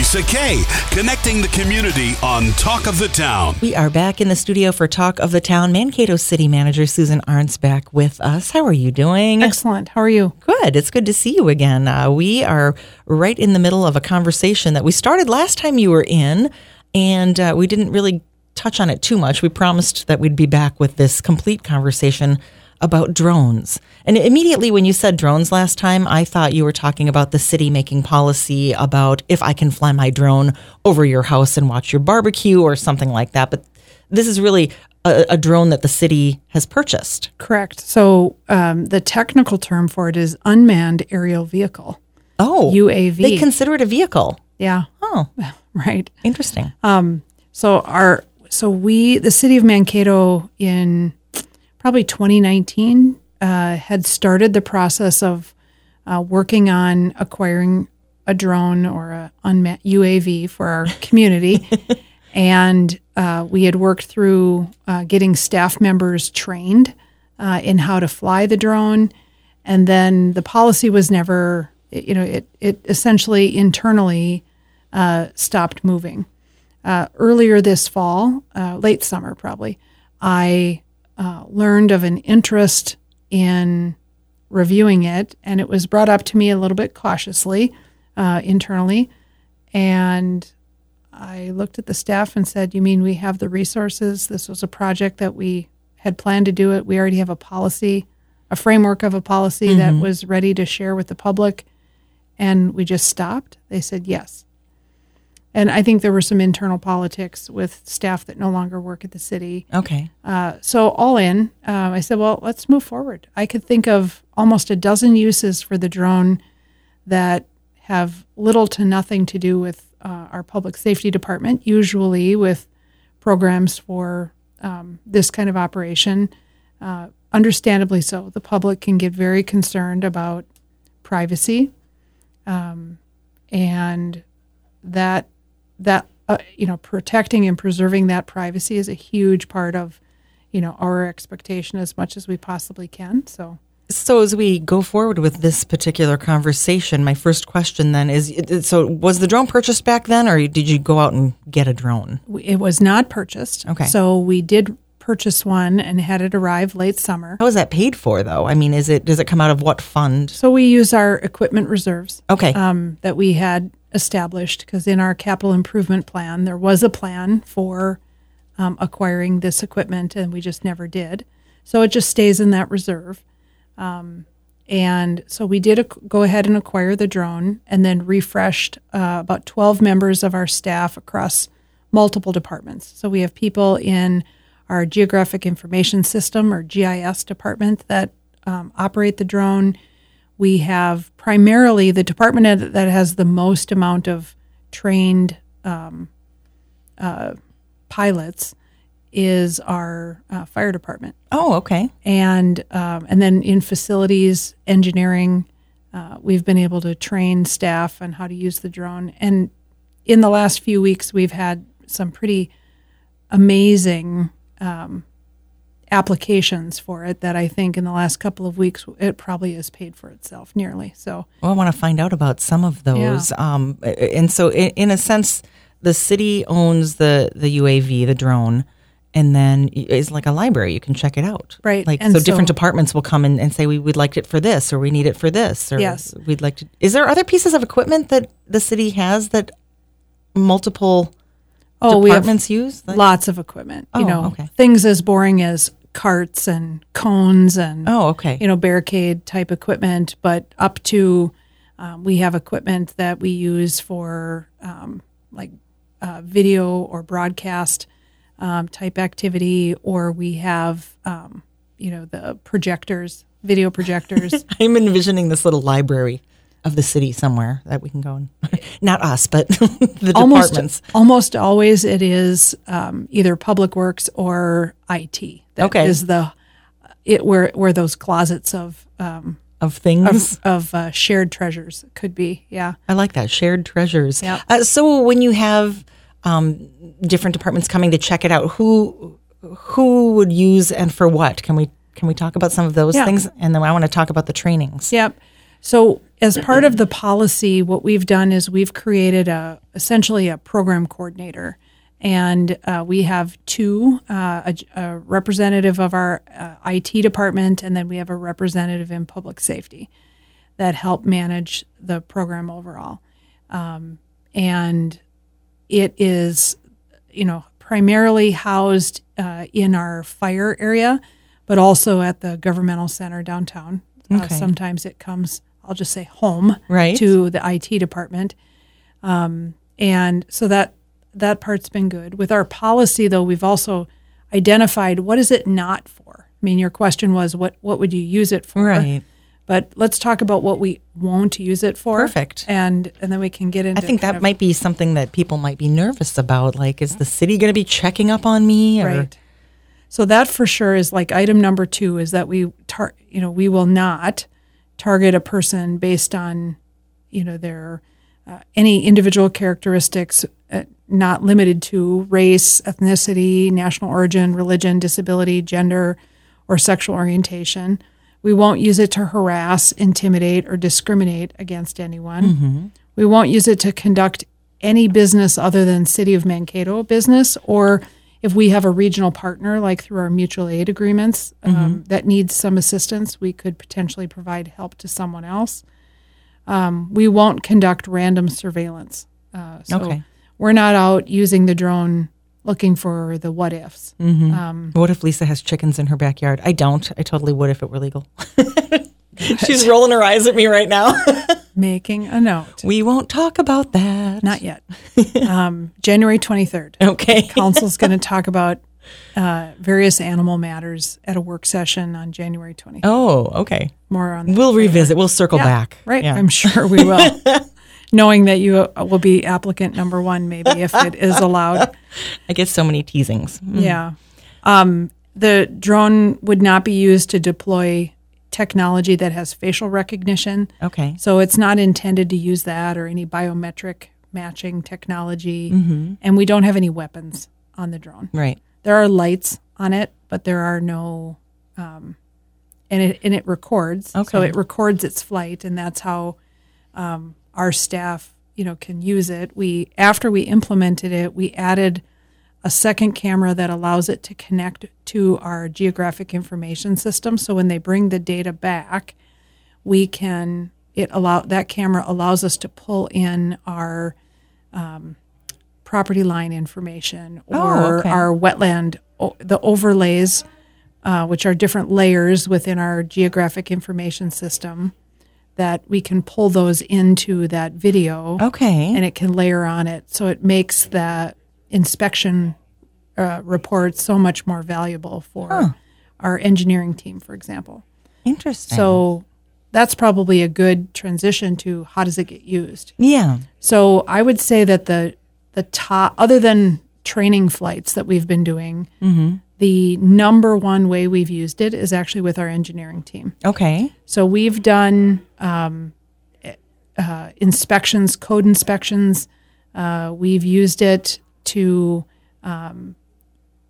Lisa Kay, connecting the community on Talk of the Town. We are back in the studio for Talk of the Town. Mankato City Manager Susan Arntz back with us. How are you doing? Excellent. How are you? Good. It's good to see you again. Uh, we are right in the middle of a conversation that we started last time you were in, and uh, we didn't really touch on it too much. We promised that we'd be back with this complete conversation about drones. And immediately when you said drones last time, I thought you were talking about the city making policy about if I can fly my drone over your house and watch your barbecue or something like that. But this is really a, a drone that the city has purchased. Correct. So um, the technical term for it is unmanned aerial vehicle. Oh, UAV. They consider it a vehicle. Yeah. Oh, Right. interesting. So our so we the city of Mankato in probably 2019 uh, had started the process of uh, working on acquiring a drone or a unmanned UAV for our community, and uh, we had worked through uh, getting staff members trained uh, in how to fly the drone, and then the policy was never you know it it essentially internally uh, stopped moving. Uh, earlier this fall, uh, late summer probably, I uh, learned of an interest in reviewing it, and it was brought up to me a little bit cautiously uh, internally. And I looked at the staff and said, You mean we have the resources? This was a project that we had planned to do it. We already have a policy, a framework of a policy that was ready to share with the public. And we just stopped. They said, Yes. And I think there were some internal politics with staff that no longer work at the city. Okay. Uh, so all in, um, I said, well, let's move forward. I could think of almost a dozen uses for the drone that have little to nothing to do with uh, our public safety department. Usually with programs for um, this kind of operation, uh, understandably so. The public can get very concerned about privacy, um, and that that uh, you know protecting and preserving that privacy is a huge part of you know our expectation as much as we possibly can so So as we go forward with this particular conversation, my first question then is: so was the drone purchased back then, or did you go out and get a drone? it was not purchased Okay. so we did purchase one and had it arrive late summer How is that paid for, though? I mean, is it does it come out of what fund? so we use our equipment reserves Okay. um, that we had established because in our capital improvement plan there was a plan for um, acquiring this equipment and we just never did. So it just stays in that reserve. Um, and so we did ac- go ahead and acquire the drone and then refreshed uh, about 12 members of our staff across multiple departments. So we have people in our geographic information system or gis department that um, operate the drone we have primarily the department that has the most amount of trained um, uh, pilots is our uh, fire department, oh, okay. and um, and then in facilities engineering, uh, we've been able to train staff on how to use the drone. And in the last few weeks, we've had some pretty amazing um, applications for it that I think in the last couple of weeks it probably has paid for itself nearly. So Well, I want to find out about some of those. Um, and so, in, in a sense, the city owns the the UAV, the drone, and then it's like a library. You can check it out. Right. Like And so, different so- departments will come in and say we would like it for this, or we need it for this, or Yes. we'd like to. Is there other pieces of equipment that the city has that multiple oh, we have use? Like- lots of equipment. Oh, you know, okay. things as boring as carts and cones and oh, okay. you know barricade type equipment, but up to um, we have equipment that we use for um, like uh, video or broadcast um, type activity, or we have um, you know the projectors, video projectors. I'm envisioning this little library of the city somewhere that we can go and not us, but the almost departments. almost always it is um, either public works or IT. That Okay. is the it where where those closets of um, Of things. of, of uh, shared treasures could be. Yeah. I like that shared treasures. Yep. Uh, so when you have um, different departments coming to check it out, who who would use and for what? Can we can we talk about some of those Yeah. things? And then I want to talk about the trainings. Yep. So as part of the policy, what we've done is we've created a essentially a program coordinator, and uh, we have two: uh, a, a representative of our uh, IT department, and then we have a representative in public safety that help manage the program overall. Um, and it is, you know, primarily housed uh, in our fire area, but also at the governmental center downtown. Uh, Okay. sometimes it comes, I'll just say, home Right. to the IT department, um, and so that that part's been good. With our policy, though, we've also identified what is it not for. I mean, your question was what what would you use it for? Right. But let's talk about what we won't use it for. Perfect. And and then we can get into. I think that of- might be something that people might be nervous about. Like, is the city going to be checking up on me? Or, right. So that for sure is like item number two is that we tar- you know we will not target a person based on you know their uh, any individual characteristics uh, not limited to race, ethnicity, national origin, religion, disability, gender, or sexual orientation. We won't use it to harass, intimidate, or discriminate against anyone. We won't use it to conduct any business other than City of Mankato business, or if we have a regional partner, like through our mutual aid agreements, um, that needs some assistance, we could potentially provide help to someone else. Um, we won't conduct random surveillance. Uh, so Okay. we're not out using the drone looking for the what ifs. Um, What if Lisa has chickens in her backyard? I don't. I totally would if it were legal. She's rolling her eyes at me right now. making a note. we won't talk about that. Not yet. um, January 23rd. Okay. Council's going to talk about uh, various animal matters at a work session on January 23rd. Oh, okay. More on that We'll later. revisit. We'll circle Yeah, back. Right. Yeah. I'm sure we will. Knowing that you uh, will be applicant number one, maybe if it is allowed. I get so many teasings. Yeah. Um, the drone would not be used to deploy technology that has facial recognition. Okay. So it's not intended to use that or any biometric matching technology. Mm-hmm. And we don't have any weapons on the drone. Right. There are lights on it, but there are no, um, and it and it records. So Okay. it records its flight, and that's how um, our staff, you know, can use it. We after we implemented it, we added a second camera that allows it to connect to our geographic information system. So when they bring the data back, we can it allow that camera allows us to pull in our um, property line information Oh, or okay. our wetland the overlays uh, which are different layers within our geographic information system that we can pull those into that video Okay. and it can layer on it so it makes that inspection uh, report so much more valuable for our engineering team for example Interesting. so that's probably a good transition to how does it get used. yeah. So I would say that the the top, other than training flights that we've been doing, the number one way we've used it is actually with our engineering team. Okay. So we've done um, uh, inspections, code inspections. Uh, we've used it to um,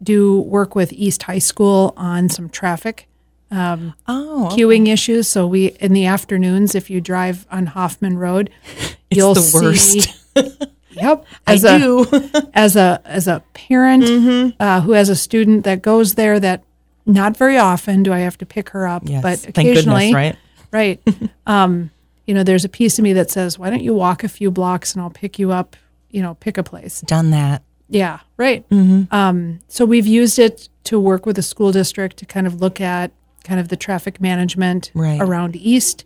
do work with East High School on some traffic Oh. queuing issues. So we in the afternoons, if you drive on Hoffman Road, you'll the see. worst. Yep, I as a do. Mm-hmm. as a as a parent uh, who has a student that goes there, that not very often do I have to pick her up, yes. but occasionally, goodness, right? right? um, you know, there's a piece of me that says, "Why don't you walk a few blocks and I'll pick you up?" You know, pick a place. Done that. Yeah, right. Mm-hmm. Um, so we've used it to work with the school district to kind of look at kind of the traffic management Right. around East.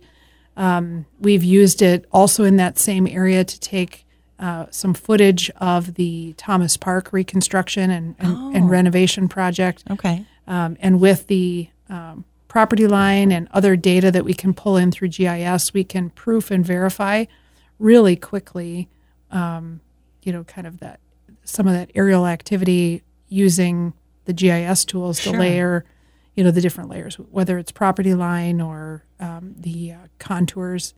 Um, we've used it also in that same area to take uh, some footage of the Thomas Park reconstruction and, and, Oh. and renovation project. Okay. Um, and with the um, property line and other data that we can pull in through GIS, we can proof and verify really quickly, um, you know, kind of that some of that aerial activity using the GIS tools to Sure. layer, you know, the different layers, whether it's property line or um, the uh, contours,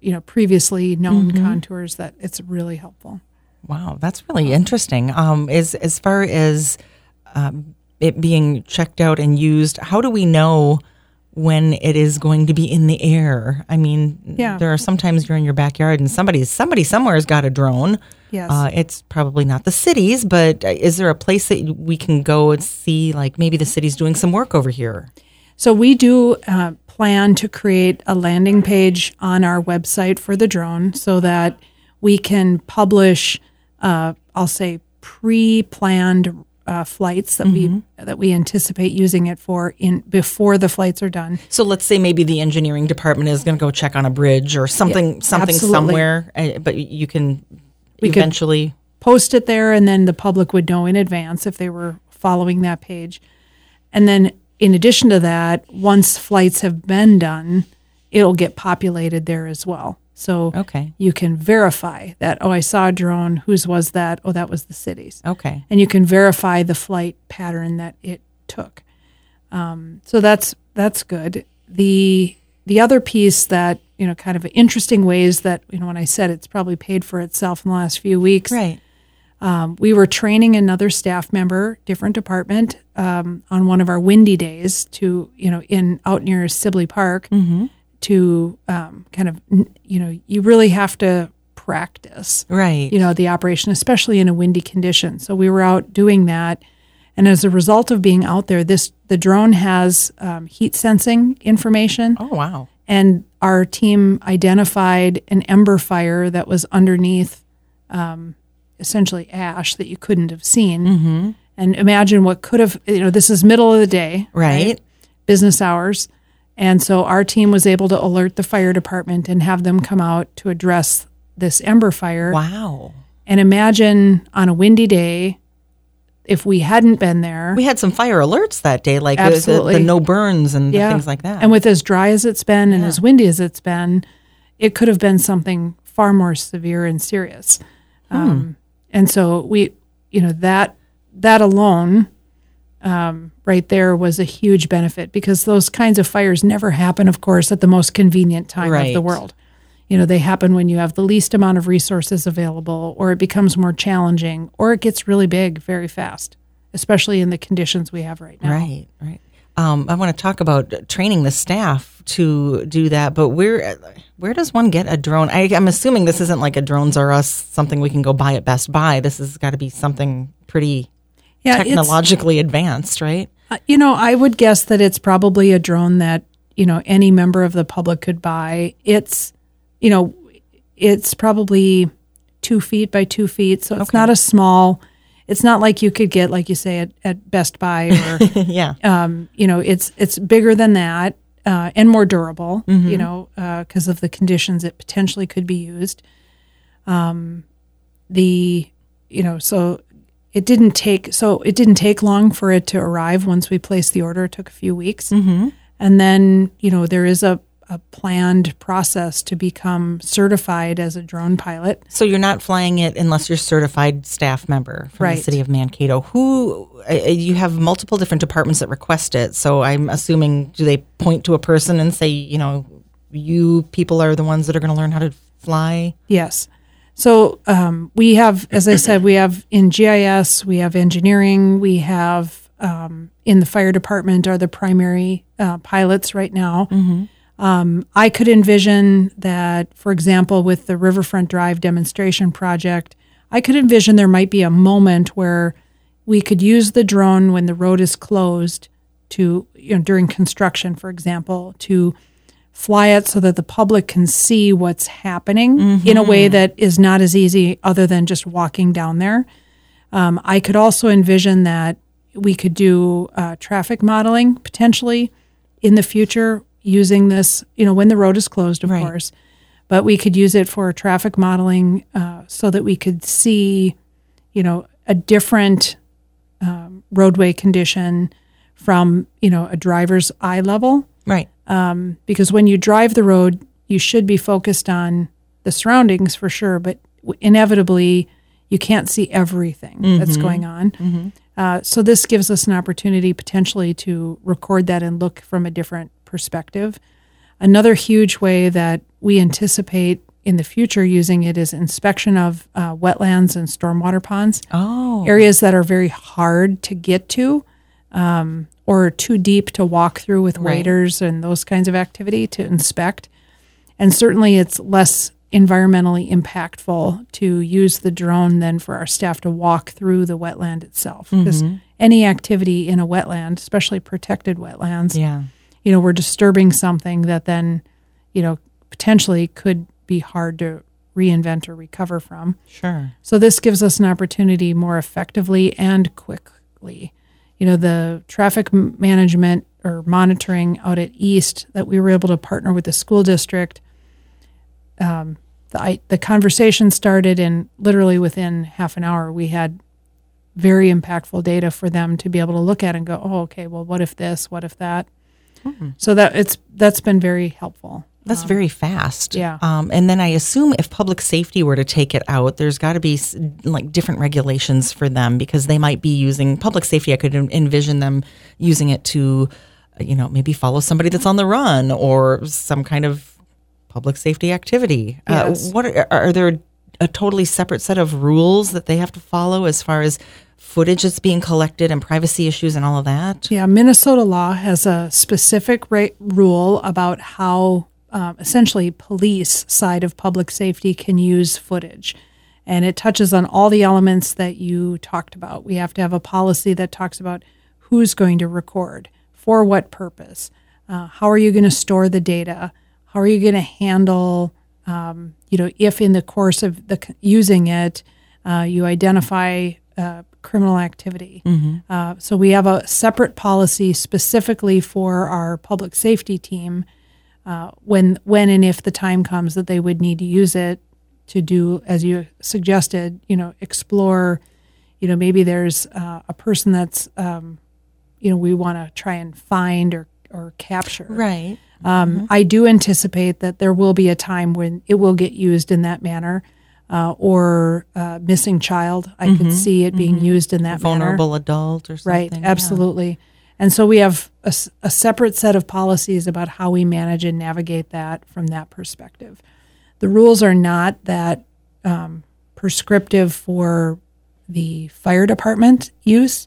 you know, previously known contours. That it's really helpful. Wow, that's really interesting. Um, as as far as um, it being checked out and used, how do we know when it is going to be in the air. I mean, Yeah. there are sometimes you're in your backyard and somebody's somebody somewhere has got a drone. Yes. Uh, it's probably not the cities, but uh, is there a place that we can go and see, like maybe the city's doing some work over here? So we do uh, plan to create a landing page on our website for the drone so that we can publish, uh, I'll say, pre-planned uh, flights that we that we anticipate using it for in before the flights are done. So let's say maybe the engineering department is going to go check on a bridge or something, something absolutely. somewhere, uh, but you can We could- eventually. post it there and then the public would know in advance if they were following that page. And then in addition to that, once flights have been done, it'll get populated there as well. So Okay. you can verify that, oh, I saw a drone, whose was that? Oh, that was the city's. Okay. And you can verify the flight pattern that it took. Um, so that's that's good. The the other piece that, you know, kind of interesting ways that, you know, when I said it's probably paid for itself in the last few weeks Right. um, we were training another staff member, different department, um, on one of our windy days to, you know, in out near Sibley Park to um, kind of, you know, you really have to practice, Right. you know, the operation, especially in a windy condition. So we were out doing that. And as a result of being out there, this the drone has um, heat sensing information oh, wow. and our team identified an ember fire that was underneath um, essentially ash that you couldn't have seen. Mm-hmm. And imagine what could have, you know, this is middle of the day, Right. business hours. And so our team was able to alert the fire department and have them come out to address this ember fire. Wow. And imagine on a windy day, if we hadn't been there, We had some fire alerts that day, like the- the, the no burns and the things like that. And with as dry as it's been and as windy as it's been, it could have been something far more severe and serious. Hmm. Um, and so we, you know, that that alone, um, right there, was a huge benefit because those kinds of fires never happen, of course, at the most convenient time of the world. You know, they happen when you have the least amount of resources available, or it becomes more challenging, or it gets really big very fast, especially in the conditions we have right now. Right, right. Um, I want to talk about training the staff to do that, but where where does one get a drone? I, I'm assuming this isn't like a drones R Us something we can go buy at Best Buy. This has got to be something pretty Yeah, technologically advanced, right? Uh, You know, I would guess that it's probably a drone that, you know, any member of the public could buy. It's, you know, it's probably two feet by two feet. So it's not a small, it's not like you could get, like you say, at, at Best Buy or, yeah. um, you know, it's, it's bigger than that uh, and more durable, you know, because of the conditions it potentially could be used. Um, the, you know, so it didn't take so it didn't take long for it to arrive once we placed the order it took a few weeks mm-hmm. and then you know there is a, a planned process to become certified as a drone pilot So you're not flying it unless you're certified staff member from the city of Mankato. Who you have multiple different departments that request it. So I'm assuming do they point to a person and say, you know, you people are the ones that are going to learn how to fly? yes so um, we have as i said we have in gis we have engineering we have um, in the fire department are the primary uh, pilots right now. Um, I could envision that, for example, with the Riverfront Drive demonstration project, I could envision there might be a moment where we could use the drone when the road is closed to, you know, during construction, for example, to fly it so that the public can see what's happening in a way that is not as easy other than just walking down there. Um, I could also envision that we could do uh, traffic modeling potentially in the future using this, you know, when the road is closed, of Right. course. But we could use it for traffic modeling uh, so that we could see, you know, a different um, roadway condition from, you know, a driver's eye level Right. Because when you drive the road, you should be focused on the surroundings for sure, but inevitably you can't see everything that's going on. Uh, so this gives us an opportunity potentially to record that and look from a different perspective. Another huge way that we anticipate in the future using it is inspection of uh, wetlands and stormwater ponds Oh. areas that are very hard to get to um, or too deep to walk through with Right. waders and those kinds of activity to inspect. And certainly it's less environmentally impactful to use the drone than for our staff to walk through the wetland itself. Because mm-hmm. any activity in a wetland, especially protected wetlands, Yeah. you know, we're disturbing something that then, you know, potentially could be hard to reinvent or recover from. Sure. So this gives us an opportunity more effectively and quickly. You know, the traffic management or monitoring out at East that we were able to partner with the school district. Um, the, I, the conversation started, and literally within half an hour, we had very impactful data for them to be able to look at and go, "Oh, okay. Well, what if this? What if that?" So that it's that's been very helpful. That's very fast. yeah. Um, and then I assume if public safety were to take it out, there's got to be like different regulations for them because they might be using public safety. I could envision them using it to, uh, you know, maybe follow somebody that's on the run or some kind of public safety activity. Yes. Uh, what are, are there a totally separate set of rules that they have to follow as far as footage that's being collected and privacy issues and all of that? Yeah, Minnesota law has a specific rule about how um, essentially police side of public safety can use footage. And it touches on all the elements that you talked about. We have to have a policy that talks about who's going to record, for what purpose, uh, how are you going to store the data, how are you going to handle, um, you know, if in the course of the c- using it, uh, you identify uh, criminal activity. Uh, so we have a separate policy specifically for our public safety team uh, when when and if the time comes that they would need to use it to do as you suggested, you know, explore. You know, maybe there's uh, a person that's um, you know we want to try and find or or capture. Right. Um, I do anticipate that there will be a time when it will get used in that manner, uh, or uh, missing child. I could see it being used in that manner. Vulnerable adult or something. Right, absolutely yeah. And so we have a separate set of policies about how we manage and navigate that from that perspective. The rules are not that um, prescriptive for the fire department use,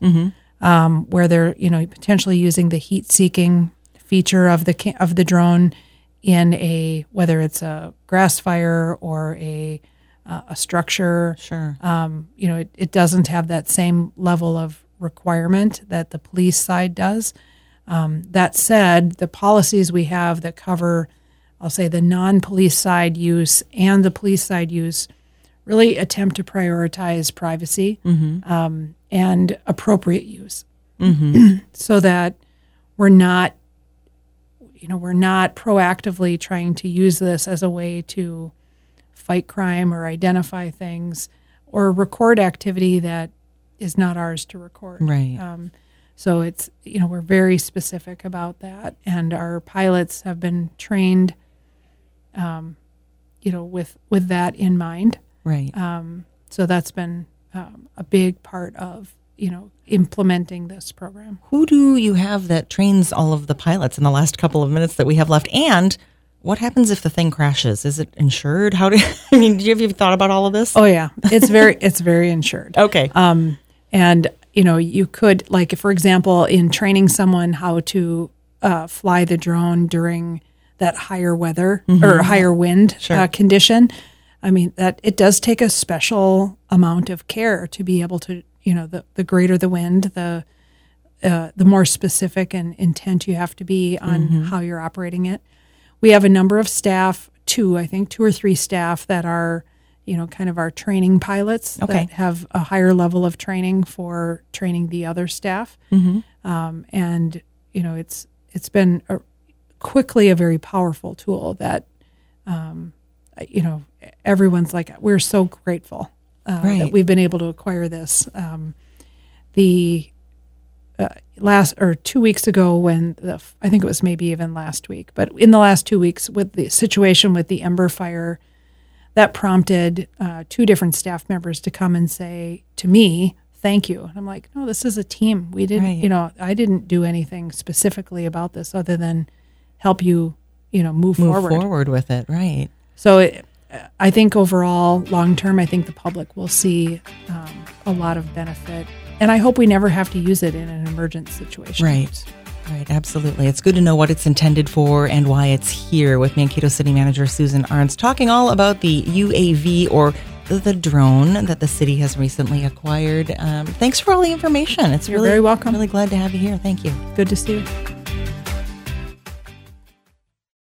um, where they're you know potentially using the heat-seeking feature of the of the drone in a whether it's a grass fire or a uh, a structure Sure. um, you know, it, it doesn't have that same level of requirement that the police side does. Um, that said, the policies we have that cover, I'll say, the non police side use and the police side use really attempt to prioritize privacy um, and appropriate use. So that we're not you know we're not proactively trying to use this as a way to fight crime or identify things or record activity that is not ours to record. Right. Um, so it's you know we're very specific about that, and our pilots have been trained, um, you know, with with that in mind. Right. Um, so that's been um, a big part of you know implementing this program. Who do you have that trains all of the pilots in the last couple of minutes that we have left? And what happens if the thing crashes? Is it insured? How do I mean? Do you have you thought about all of this? Oh yeah, it's very it's very insured. okay. Um, and you know, you could like, for example, in training someone how to uh, fly the drone during that higher weather or higher wind uh, condition. I mean, that it does take a special amount of care to be able to, you know, the the greater the wind, the uh, the more specific and intent you have to be on how you're operating it. We have a number of staff, two, I think, two or three staff that are, you know, kind of our training pilots Okay. that have a higher level of training for training the other staff. Um, and you know, it's it's been a, quickly a very powerful tool that, um, you know, everyone's like, we're so grateful uh, Right. that we've been able to acquire this. Um, the uh, last or two weeks ago when the I think it was maybe even last week, but in the last two weeks with the situation with the Ember fire, that prompted uh, two different staff members to come and say to me, "Thank you." And I'm like, "No, this is a team. We didn't, Right. you know, I didn't do anything specifically about this other than help you, you know, move, Move forward." forward. with it. Right. So it, I think overall, long term, I think the public will see um, a lot of benefit and I hope we never have to use it in an emergent situation. Right. Right, absolutely. It's good to know what it's intended for and why it's here with Mankato City Manager Susan Arntz talking all about the UAV or the drone that the city has recently acquired. Um, thanks for all the information. It's You're really very welcome. Really glad to have you here. Thank you. Good to see you.